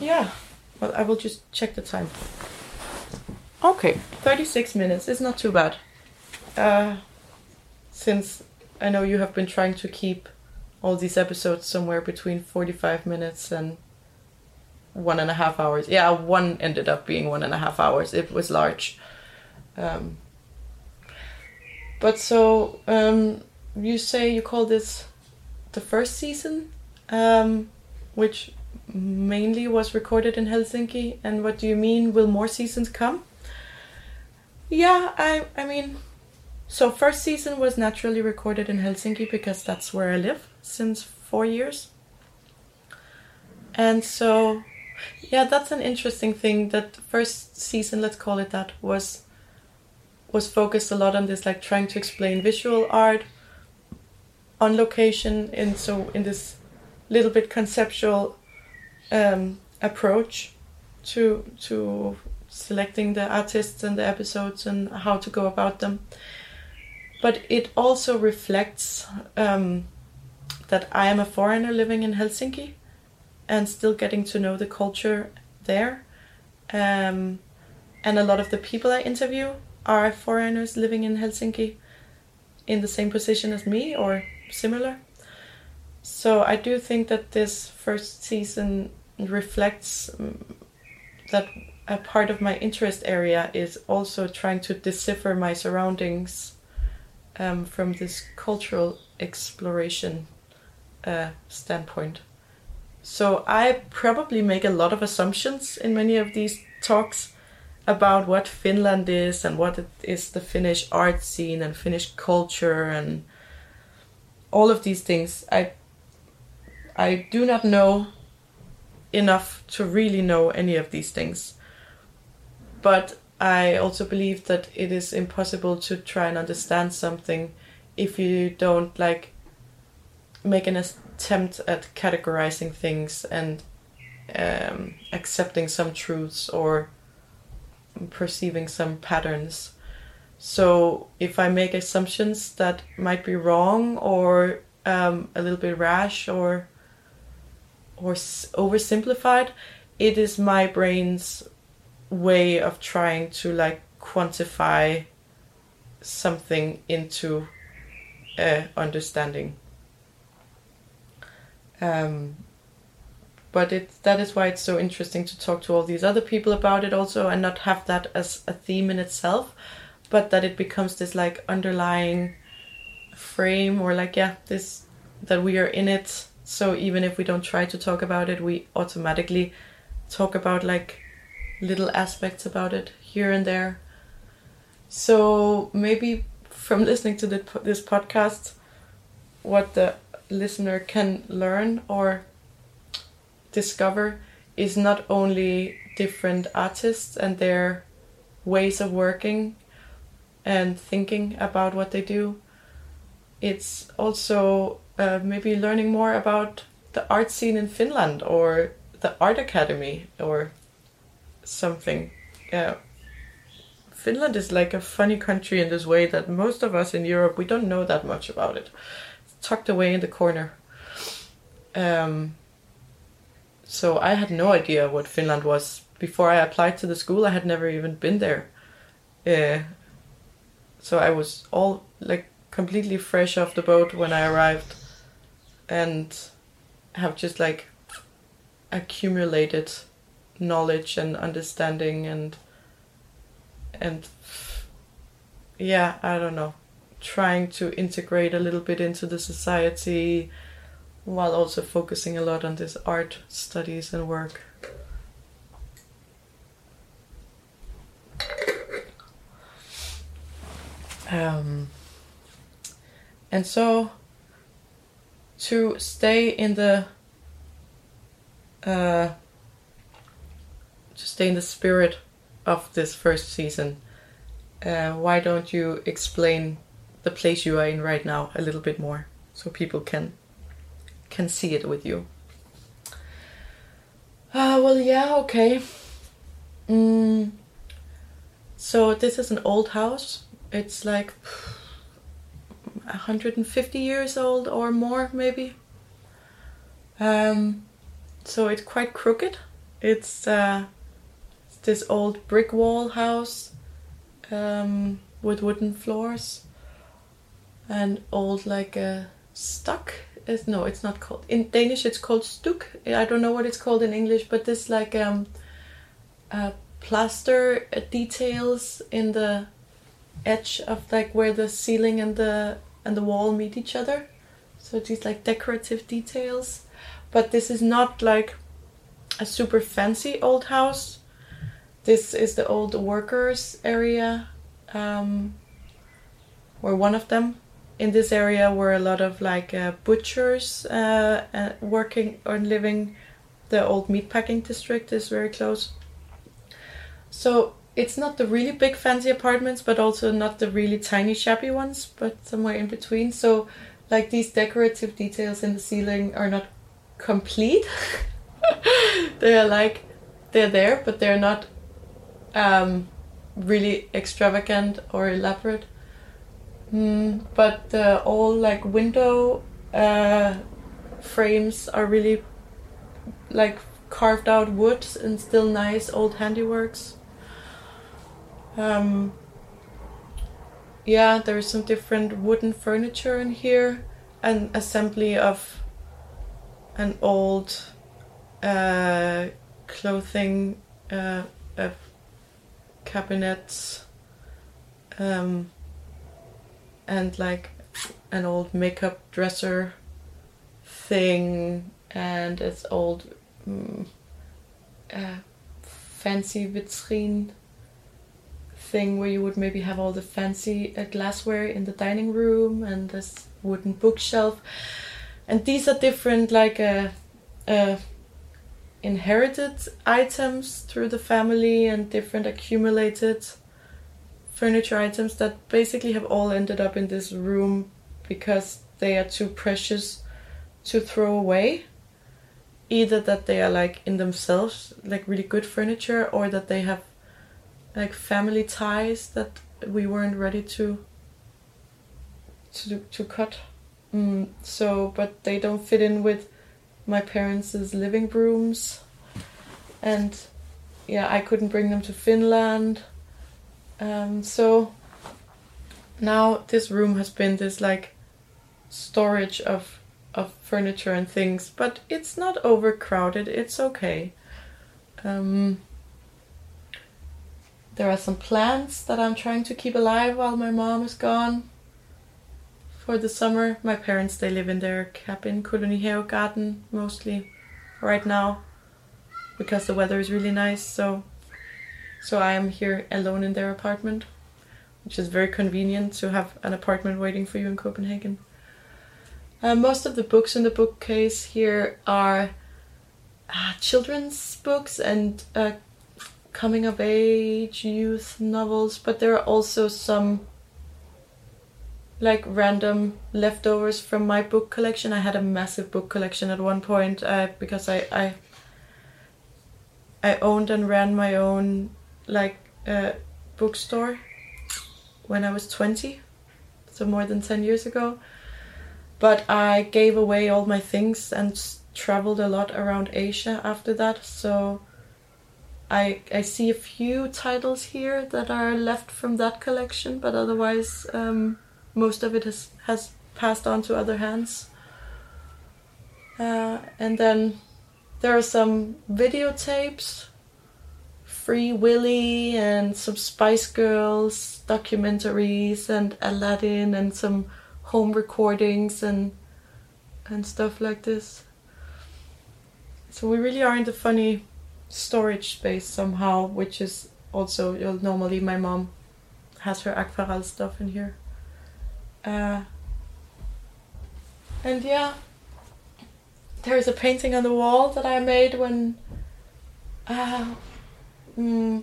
yeah. Well, I will just check the time. Okay, 36 minutes is not too bad. Uh, since I know you have been trying to keep all these episodes somewhere between 45 minutes and one and a half hours. Yeah, one ended up being one and a half hours. It was large. Um, but so um, you say you call this the first season, um, which mainly was recorded in Helsinki. And what do you mean? Will more seasons come? Yeah, I I mean, so first season was naturally recorded in Helsinki because that's where I live since four years. And so, yeah, that's an interesting thing. That first season, let's call it that, was was focused a lot on this, like trying to explain visual art on location, and so in this little bit conceptual um, approach to to selecting the artists and the episodes and how to go about them. But it also reflects um, that I am a foreigner living in Helsinki and still getting to know the culture there. Um, and a lot of the people I interview are foreigners living in Helsinki in the same position as me or similar. So I do think that this first season reflects um, that a part of my interest area is also trying to decipher my surroundings um, from this cultural exploration uh, standpoint. So I probably make a lot of assumptions in many of these talks about what Finland is and what it is the Finnish art scene and Finnish culture and all of these things. I I do not know enough to really know any of these things. But I also believe that it is impossible to try and understand something if you don't like make an attempt at categorizing things and um, accepting some truths or perceiving some patterns. So if I make assumptions that might be wrong or um, a little bit rash or or oversimplified, it is my brain's way of trying to like quantify something into uh, understanding. Um, but it that is why it's so interesting to talk to all these other people about it also and not have that as a theme in itself, but that it becomes this like underlying frame or like yeah this that we are in it so even if we don't try to talk about it, we automatically talk about like little aspects about it here and there. So maybe from listening to the, this podcast, what the listener can learn or discover is not only different artists and their ways of working and thinking about what they do, it's also uh, maybe learning more about the art scene in Finland or the art academy or something. Yeah. Finland is like a funny country in this way that most of us in Europe we don't know that much about it. It's tucked away in the corner. Um, so I had no idea what Finland was before I applied to the school. I had never even been there. Uh, so I was all like completely fresh off the boat when I arrived, and have just like accumulated knowledge and understanding and and yeah, I don't know, trying to integrate a little bit into the society while also focusing a lot on this art studies and work. Um, and so to stay in the uh, to stay in the spirit of this first season, uh, why don't you explain the place you are in right now a little bit more so people can can see it with you? Uh, well, yeah, okay. Mm, so this is an old house. It's like 150 years old or more, maybe. Um, so it's quite crooked. It's uh, this old brick wall house um, with wooden floors and old like a uh, stuck. No it's not called in danish it's called stuk. I don't know what it's called in english but this like um uh, plaster details in the edge of like where the ceiling and the and the wall meet each other. So these like decorative details. But this is not like a super fancy old house this is the old workers area um, or one of them in this area were a lot of like uh, butchers uh, uh, working or living. The old meatpacking district is very close. So it's not the really big fancy apartments, but also not the really tiny shabby ones, but somewhere in between. So like these decorative details in the ceiling are not complete. they are like they're there, but they're not um, really extravagant or elaborate. Mm, but the all like window uh, frames are really like carved out wood and still nice old handiworks. Um, yeah, there's some different wooden furniture in here, an assembly of an old uh, clothing uh, cabinets um, and like an old makeup dresser thing and its old um, uh, fancy vitrine thing where you would maybe have all the fancy uh, glassware in the dining room and this wooden bookshelf. And these are different like uh, uh, inherited items through the family and different accumulated furniture items that basically have all ended up in this room because they are too precious to throw away. Either that they are like in themselves like really good furniture or that they have like family ties that we weren't ready to to to cut. Mm, so, but they don't fit in with my parents' living rooms. And yeah, I couldn't bring them to Finland. Um, so now this room has been this like storage of of furniture and things, but it's not overcrowded. It's okay. Um, there are some plants that I'm trying to keep alive while my mom is gone for the summer. My parents they live in their cabin, Kolonihave garden mostly right now because the weather is really nice. So so I am here alone in their apartment, which is very convenient to have an apartment waiting for you in Copenhagen. Uh, most of the books in the bookcase here are uh, children's books and uh, coming of age youth novels, but there are also some like random leftovers from my book collection. I had a massive book collection at one point uh, because I, I I owned and ran my own like uh, bookstore when I was 20, so more than 10 years ago. But I gave away all my things and traveled a lot around Asia after that. So I I see a few titles here that are left from that collection, but otherwise um, most of it has has passed on to other hands. Uh, and then there are some videotapes, Free Willy and some Spice Girls documentaries and Aladdin and some home recordings and and stuff like this. So we really are in the funny storage space somehow, which is also normally my mom has her aquarelle stuff in here. Uh, and yeah, there's a painting on the wall that I made when, uh, mm,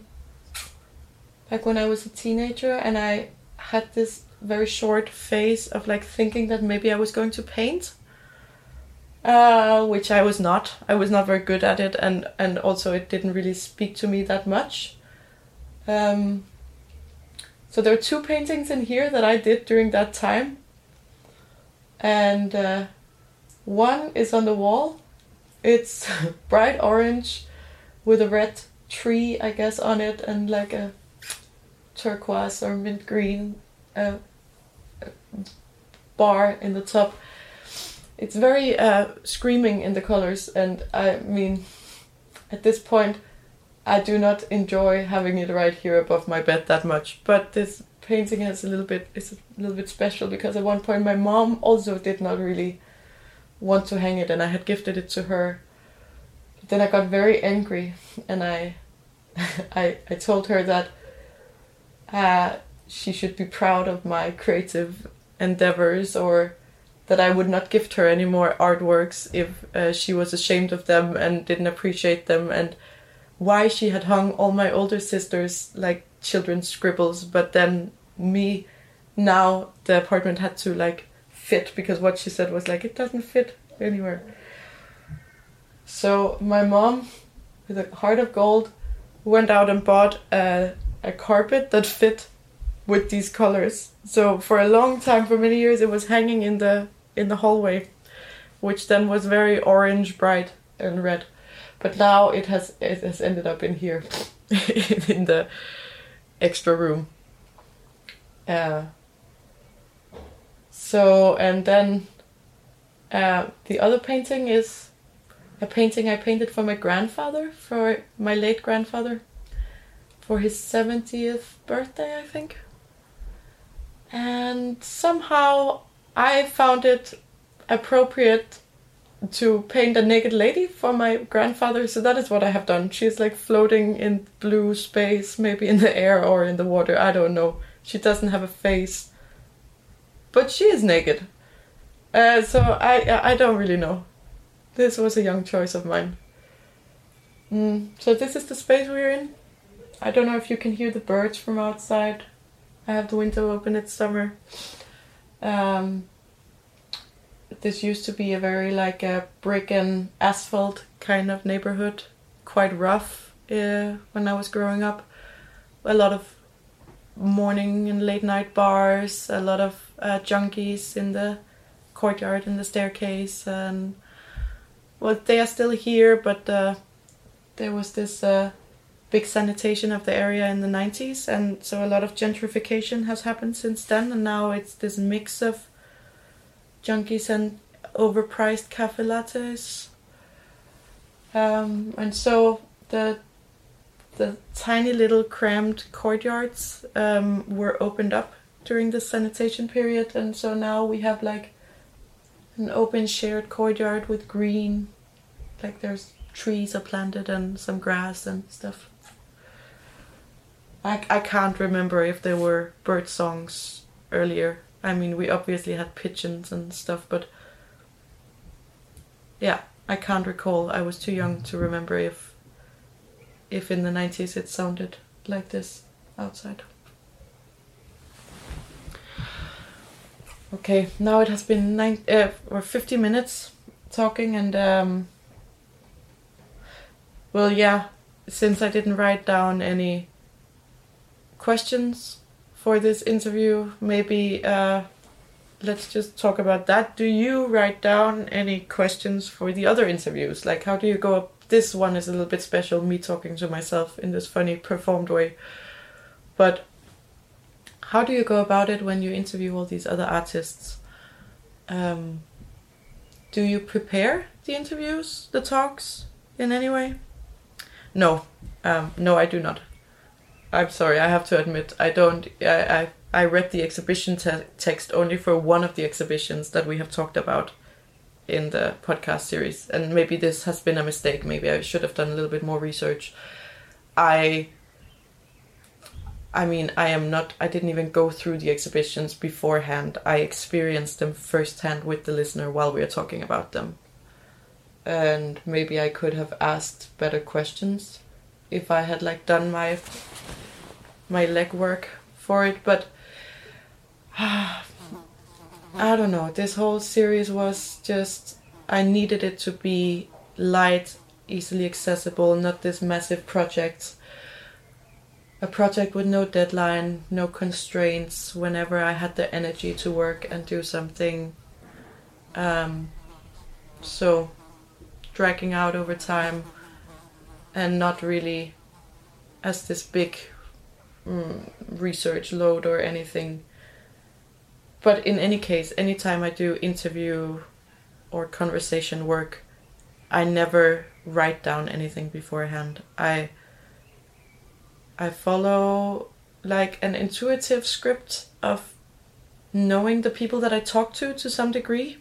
like when I was a teenager, and I had this very short phase of like thinking that maybe I was going to paint. Uh, which I was not. I was not very good at it, and and also it didn't really speak to me that much. Um, so there are two paintings in here that I did during that time, and uh, one is on the wall. It's bright orange with a red tree, I guess, on it, and like a turquoise or mint green uh, bar in the top. It's very uh, screaming in the colors, and I mean, at this point, I do not enjoy having it right here above my bed that much. But this painting has a little bit is a little bit special because at one point my mom also did not really want to hang it, and I had gifted it to her. But then I got very angry, and I, I, I told her that uh, she should be proud of my creative endeavors, or that I would not gift her any more artworks if uh, she was ashamed of them and didn't appreciate them, and why she had hung all my older sisters like children's scribbles, but then me now the apartment had to like fit because what she said was like it doesn't fit anywhere. So my mom, with a heart of gold, went out and bought a, a carpet that fit with these colors. So for a long time, for many years, it was hanging in the in the hallway, which then was very orange, bright, and red. But now it has it has ended up in here, in the extra room. Uh, so and then uh, the other painting is a painting I painted for my grandfather, for my late grandfather, for his 70th birthday, I think. And somehow I found it appropriate to paint a naked lady for my grandfather, so that is what I have done. She's like floating in blue space, maybe in the air or in the water, I don't know. She doesn't have a face, but she is naked. Uh, so I I don't really know. This was a young choice of mine. Mm, so this is the space we're in. I don't know if you can hear the birds from outside. I have the window open. It's summer. Um, this used to be a very like a brick and asphalt kind of neighborhood, quite rough uh, when I was growing up. A lot of morning and late night bars, a lot of uh, junkies in the courtyard and the staircase, and well, they are still here, but uh, there was this uh, big sanitation of the area in the 90s, and so a lot of gentrification has happened since then, and now it's this mix of junkies and overpriced cafe lattes. Um, and so the the tiny little crammed courtyards um, were opened up during the sanitation period, and so now we have like an open shared courtyard with green, like there's trees are planted and some grass and stuff. I, I can't remember if there were bird songs earlier. I mean, we obviously had pigeons and stuff, but yeah, I can't recall. I was too young to remember if if in the 90s it sounded like this outside. Okay, now it has been nine uh, or 50 minutes talking and um well yeah, since I didn't write down any questions for this interview, maybe uh, let's just talk about that. Do you write down any questions for the other interviews? Like, how do you go up? This one is a little bit special, me talking to myself in this funny performed way. But how do you go about it when you interview all these other artists? Um, do you prepare the interviews, the talks in any way? No, um, no, I do not. I'm sorry, I have to admit, I don't. I I, I read the exhibition te- text only for one of the exhibitions that we have talked about in the podcast series, and maybe this has been a mistake. Maybe I should have done a little bit more research. I. I mean, I am not. I didn't even go through the exhibitions beforehand. I experienced them firsthand with the listener while we are talking about them and maybe I could have asked better questions if I had like done my my legwork for it but I don't know. This whole series was just I needed it to be light easily accessible not this massive project. A project with no deadline no constraints whenever I had the energy to work and do something um, so dragging out over time and not really as this big mm, research load or anything. But in any case, anytime I do interview or conversation work, I never write down anything beforehand. I I follow like an intuitive script of knowing the people that I talk to to some degree.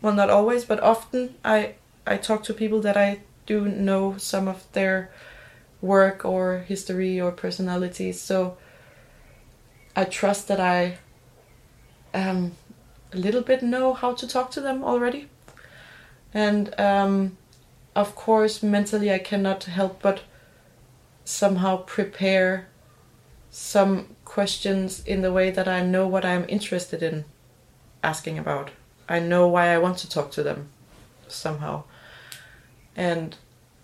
Well, not always, but often I I talk to people that I do know some of their work or history or personalities. So I trust that I um, a little bit know how to talk to them already. And um, of course, mentally, I cannot help but somehow prepare some questions in the way that I know what I'm interested in asking about. I know why I want to talk to them somehow and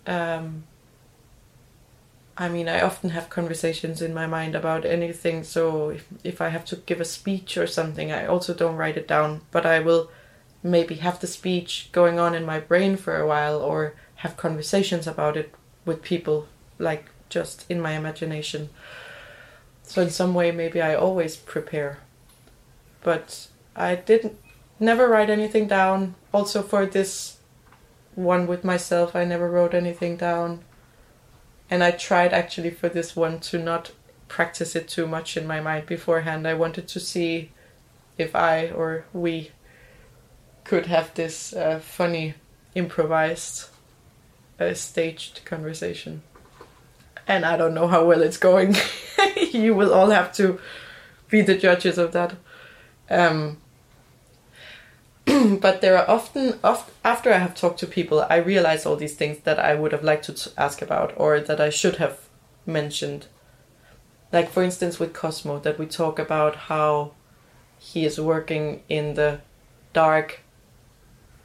um, I mean, I often have conversations in my mind about anything. So if, if I have to give a speech or something, I also don't write it down, but I will maybe have the speech going on in my brain for a while or have conversations about it with people, like just in my imagination. So in some way, maybe I always prepare, but I didn't never write anything down. Also for this one with myself. I never wrote anything down. And I tried actually for this one to not practice it too much in my mind beforehand. I wanted to see if I or we could have this uh, funny, improvised, uh, staged conversation. And I don't know how well it's going. you will all have to be the judges of that. Um, but there are often, oft, after I have talked to people, I realize all these things that I would have liked to t- ask about or that I should have mentioned. Like, for instance, with Cosmo, that we talk about how he is working in the dark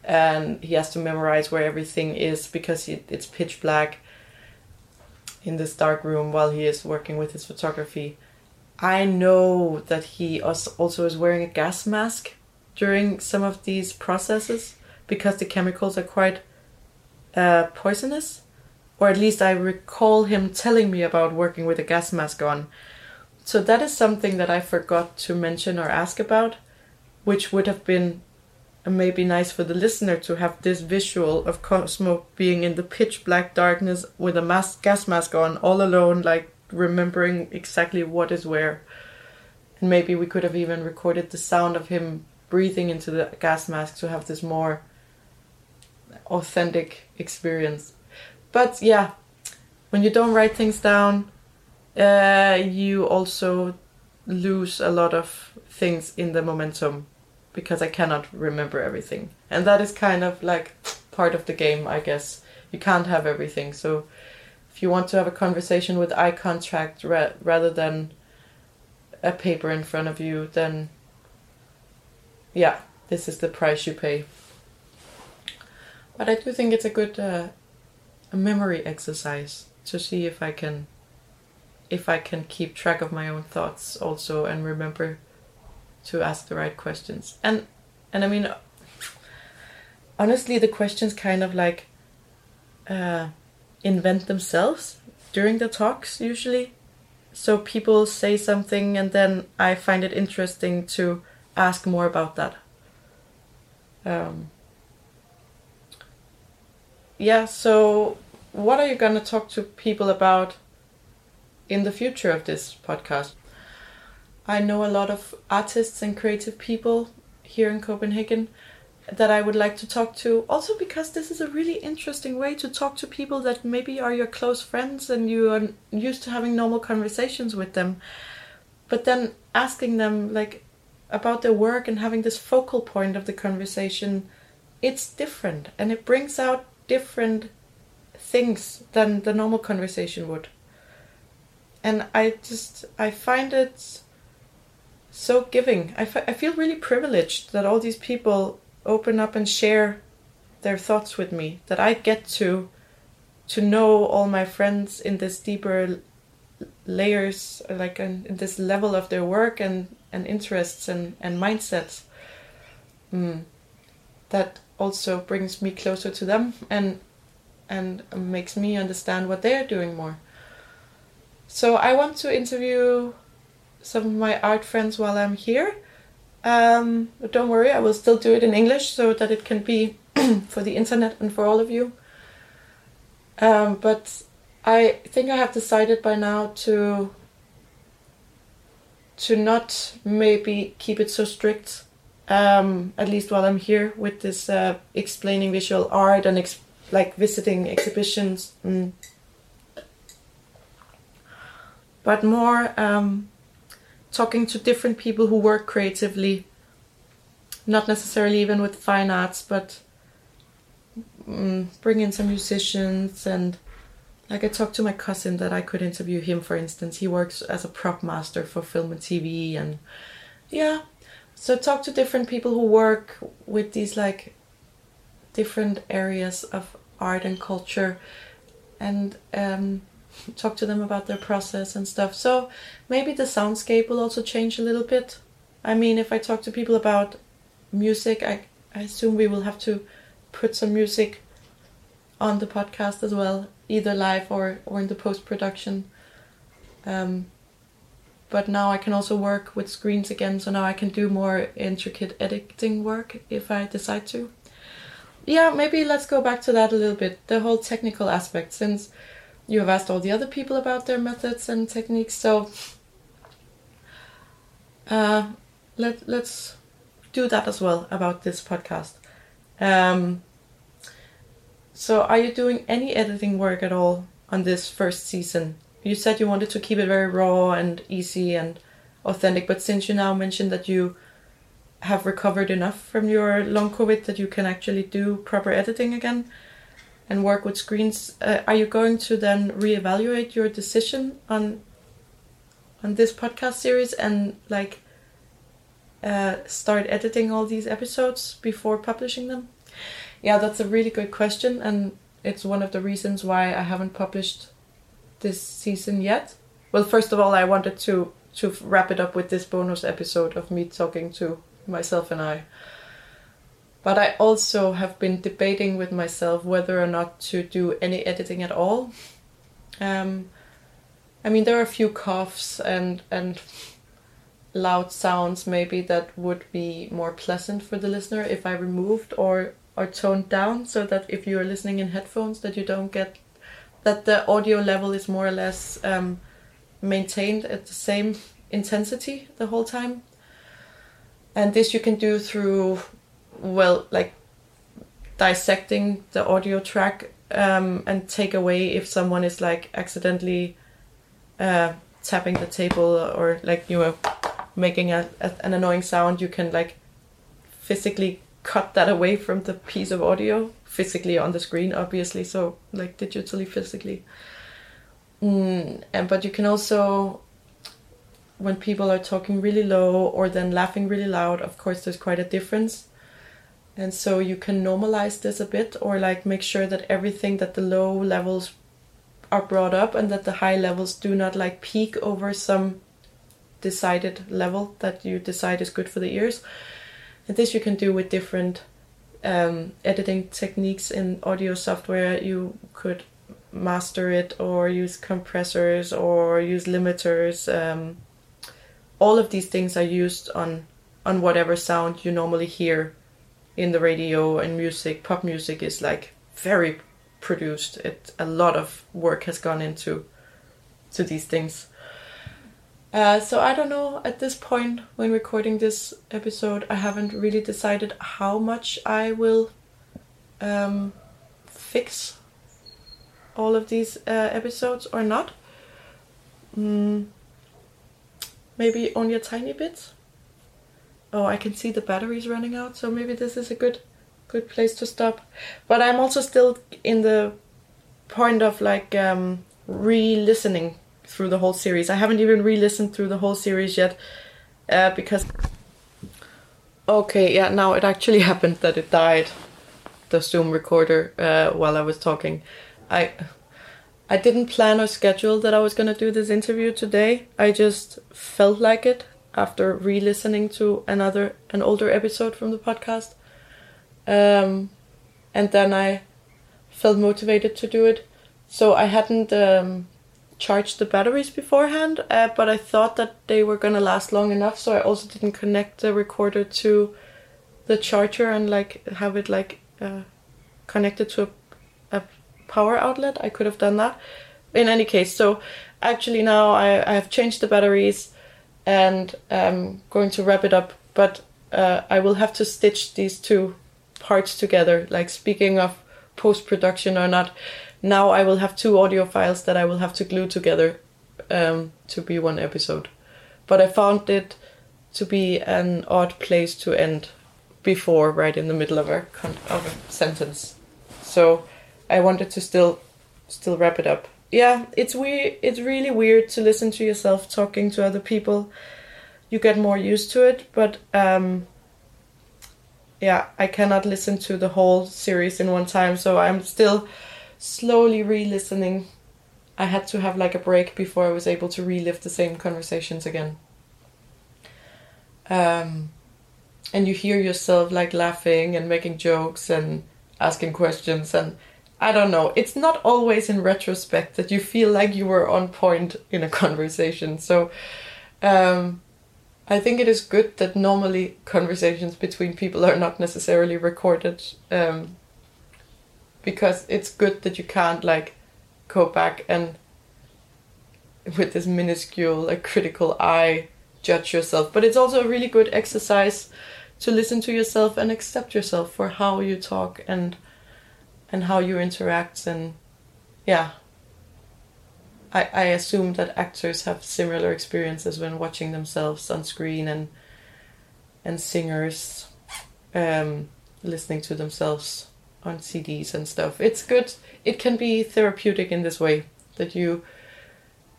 and he has to memorize where everything is because he, it's pitch black in this dark room while he is working with his photography. I know that he also is wearing a gas mask during some of these processes because the chemicals are quite uh, poisonous. Or at least I recall him telling me about working with a gas mask on. So that is something that I forgot to mention or ask about, which would have been maybe nice for the listener to have this visual of Cosmo being in the pitch black darkness with a mask, gas mask on, all alone, like remembering exactly what is where. And maybe we could have even recorded the sound of him breathing into the gas mask to have this more authentic experience. But yeah, when you don't write things down, uh, you also lose a lot of things in the momentum because I cannot remember everything. And that is kind of like part of the game, I guess. You can't have everything. So if you want to have a conversation with eye contact ra- rather than a paper in front of you, then yeah, this is the price you pay. But I do think it's a good uh, memory exercise to see if I can if I can keep track of my own thoughts also and remember to ask the right questions. And and I mean honestly the questions kind of like uh, invent themselves during the talks usually. So people say something and then I find it interesting to ask more about that. Um, yeah, so what are you going to talk to people about in the future of this podcast? I know a lot of artists and creative people here in Copenhagen that I would like to talk to. Also, because this is a really interesting way to talk to people that maybe are your close friends and you are used to having normal conversations with them. But then asking them, like, about their work and having this focal point of the conversation, it's different and it brings out different things than the normal conversation would. And I just, I find it so giving. I, I feel really privileged that all these people open up and share their thoughts with me that I get to to know all my friends in this deeper layers like in, in this level of their work and and interests and and mindsets mm. that also brings me closer to them and and makes me understand what they are doing more so I want to interview some of my art friends while I'm here um, but don't worry, I will still do it in English so that it can be for the internet and for all of you. Um, but I think I have decided by now to to not maybe keep it so strict. Um, at least while I'm here with this uh, explaining visual art and ex- like visiting exhibitions. Mm. But more um, talking to different people who work creatively, not necessarily even with fine arts, but um, bring in some musicians and like I talked to my cousin that I could interview him for instance. He works as a prop master for film and TV and yeah. So talk to different people who work with these like different areas of art and culture and um, talk to them about their process and stuff. So maybe the soundscape will also change a little bit. I mean, if I talk to people about music, I, I assume we will have to put some music on the podcast as well, either live or, or in the post production. Um, but now I can also work with screens again, so now I can do more intricate editing work if I decide to. Yeah, maybe let's go back to that a little bit the whole technical aspect, since you have asked all the other people about their methods and techniques. So uh, let let's do that as well about this podcast. Um, so, are you doing any editing work at all on this first season? You said you wanted to keep it very raw and easy and authentic, but since you now mentioned that you have recovered enough from your long COVID that you can actually do proper editing again, and work with screens, uh, are you going to then reevaluate your decision on on this podcast series and like uh, start editing all these episodes before publishing them? Yeah, that's a really good question, and it's one of the reasons why I haven't published this season yet. Well, first of all, I wanted to to wrap it up with this bonus episode of me talking to myself and I but I also have been debating with myself whether or not to do any editing at all. Um, I mean, there are a few coughs and and loud sounds maybe that would be more pleasant for the listener if I removed or or toned down, so that if you are listening in headphones, that you don't get that the audio level is more or less um, maintained at the same intensity the whole time. And this you can do through well like dissecting the audio track um, and take away if someone is like accidentally uh, tapping the table or like you know making a, a, an annoying sound you can like physically cut that away from the piece of audio physically on the screen obviously. So like digitally physically. Mm, and but you can also when people are talking really low or then laughing really loud of course there's quite a difference. And so you can normalize this a bit or like make sure that everything that the low levels are brought up and that the high levels do not like peak over some decided level that you decide is good for the ears. And this you can do with different um, editing techniques in audio software. You could master it or use compressors or use limiters. Um, all of these things are used on on whatever sound you normally hear in the radio and music. Pop music is like very produced. It a lot of work has gone into to these things. Uh, so I don't know at this point when recording this episode, I haven't really decided how much I will um, fix all of these uh, episodes or not. Mm, maybe only a tiny bit. Oh, I can see the batteries running out, so maybe this is a good good place to stop. But I'm also still in the point of like um, re-listening through the whole series. I haven't even re-listened through the whole series yet uh, because. Okay, yeah, now it actually happened that it died, the Zoom recorder, uh, while I was talking. I I didn't plan or schedule that I was gonna do this interview today. I just felt like it after re-listening to another an older episode from the podcast, um, and then I felt motivated to do it. So I hadn't um, charged the batteries beforehand, uh, but I thought that they were gonna last long enough, so I also didn't connect the recorder to the charger and like have it like uh, connected to a power outlet. I could have done that. In any case, so actually now I, I have changed the batteries and I'm going to wrap it up, but uh, I will have to stitch these two parts together. Like speaking of post production or not, now I will have two audio files that I will have to glue together um, to be one episode. But I found it to be an odd place to end before, right in the middle of a, of a sentence. So I wanted to still still wrap it up. Yeah, it's weird. It's really weird to listen to yourself talking to other people. You get more used to it, but um, yeah, I cannot listen to the whole series in one time, so I'm still slowly re-listening. I had to have like a break before I was able to relive the same conversations again. Um, and you hear yourself like laughing and making jokes and asking questions and I don't know. It's not always in retrospect that you feel like you were on point in a conversation. So um, I think it is good that normally conversations between people are not necessarily recorded um, because it's good that you can't like go back and with this minuscule like critical eye judge yourself. But it's also a really good exercise to listen to yourself and accept yourself for how you talk and and how you interact and yeah I, I assume that actors have similar experiences when watching themselves on screen and and singers um, listening to themselves on CDs and stuff. It's good. It can be therapeutic in this way that you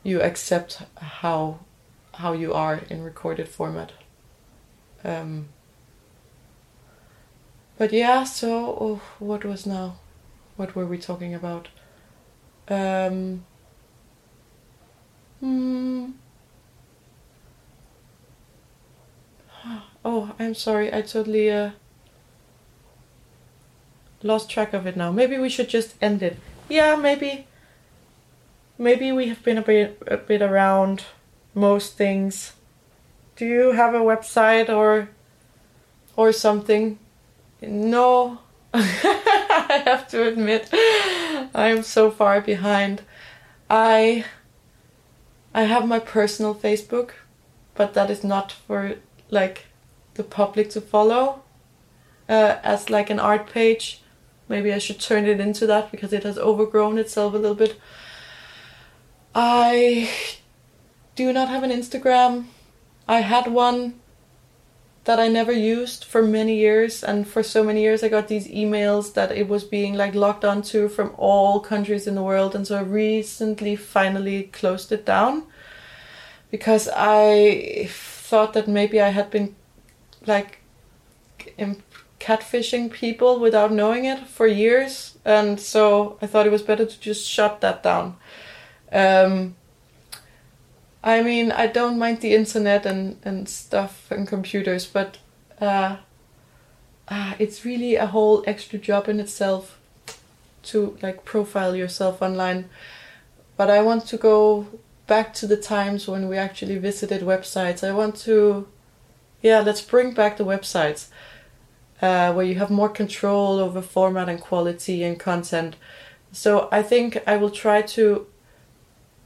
you accept how how you are in recorded format. Um, but yeah, so oh, what was now? what were we talking about? Um, hmm. Oh, I'm sorry. I totally uh, lost track of it now. Maybe we should just end it. Yeah, maybe. Maybe we have been a bit a bit around most things. Do you have a website or or something? No. I have to admit, I am so far behind. I I have my personal Facebook, but that is not for like the public to follow. Uh, as like an art page, maybe I should turn it into that because it has overgrown itself a little bit. I do not have an Instagram. I had one that I never used for many years, and for so many years I got these emails that it was being like locked onto from all countries in the world, and so I recently finally closed it down because I thought that maybe I had been like catfishing people without knowing it for years, and so I thought it was better to just shut that down. Um, I mean, I don't mind the internet and, and stuff and computers, but uh, uh, it's really a whole extra job in itself to like profile yourself online. But I want to go back to the times when we actually visited websites. I want to, yeah, let's bring back the websites uh, where you have more control over format and quality and content. So I think I will try to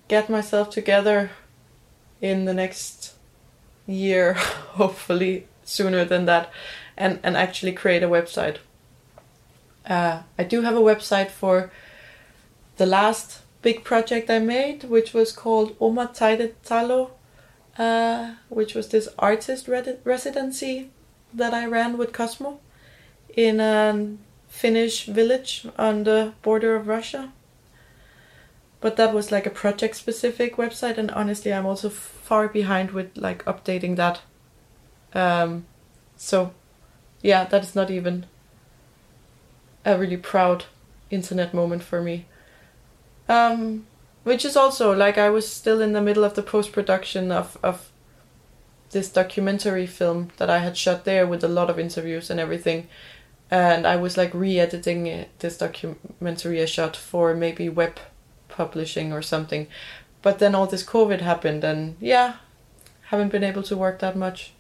get myself together in the next year, hopefully sooner than that, and, and actually create a website. Uh, I do have a website for the last big project I made, which was called Oma Taidetalo, uh, which was this artist residency that I ran with Cosmo in a Finnish village on the border of Russia. But that was like a project specific website, and honestly, I'm also far behind with like updating that. Um, so, yeah, that is not even a really proud internet moment for me. Um, which is also like I was still in the middle of the post production of of this documentary film that I had shot there with a lot of interviews and everything, and I was like re-editing this documentary I shot for maybe web publishing or something, but then all this COVID happened, and yeah, haven't been able to work that much.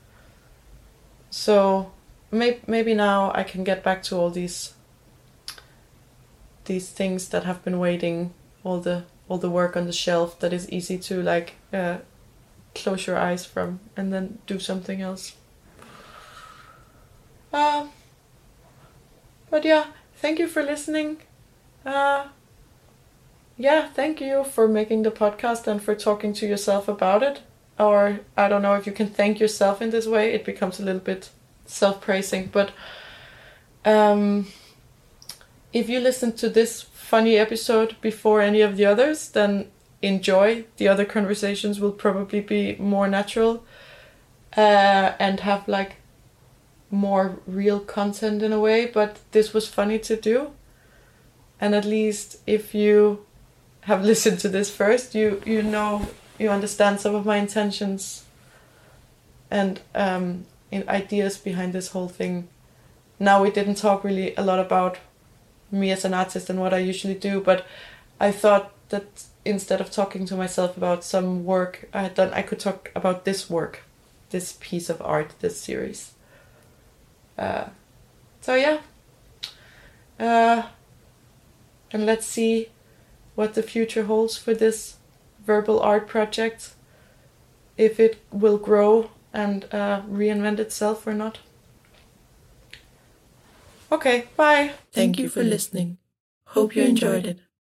So maybe maybe now I can get back to all these these things that have been waiting, all the all the work on the shelf that is easy to like uh, close your eyes from and then do something else. Uh, but yeah, thank you for listening. Uh, yeah, thank you for making the podcast and for talking to yourself about it. Or I don't know if you can thank yourself in this way, it becomes a little bit self praising, but um, if you listen to this funny episode before any of the others, then enjoy. The other conversations will probably be more natural uh, and have like more real content in a way, but this was funny to do. And at least if you have listened to this first, you you know you understand some of my intentions and um, ideas behind this whole thing. Now we didn't talk really a lot about me as an artist and what I usually do, but I thought that instead of talking to myself about some work I had done, I could talk about this work, this piece of art, this series. Uh, so yeah, uh, and let's see what the future holds for this verbal art project, if it will grow and uh, reinvent itself or not. Okay, bye. Thank you for listening. Hope you enjoyed it.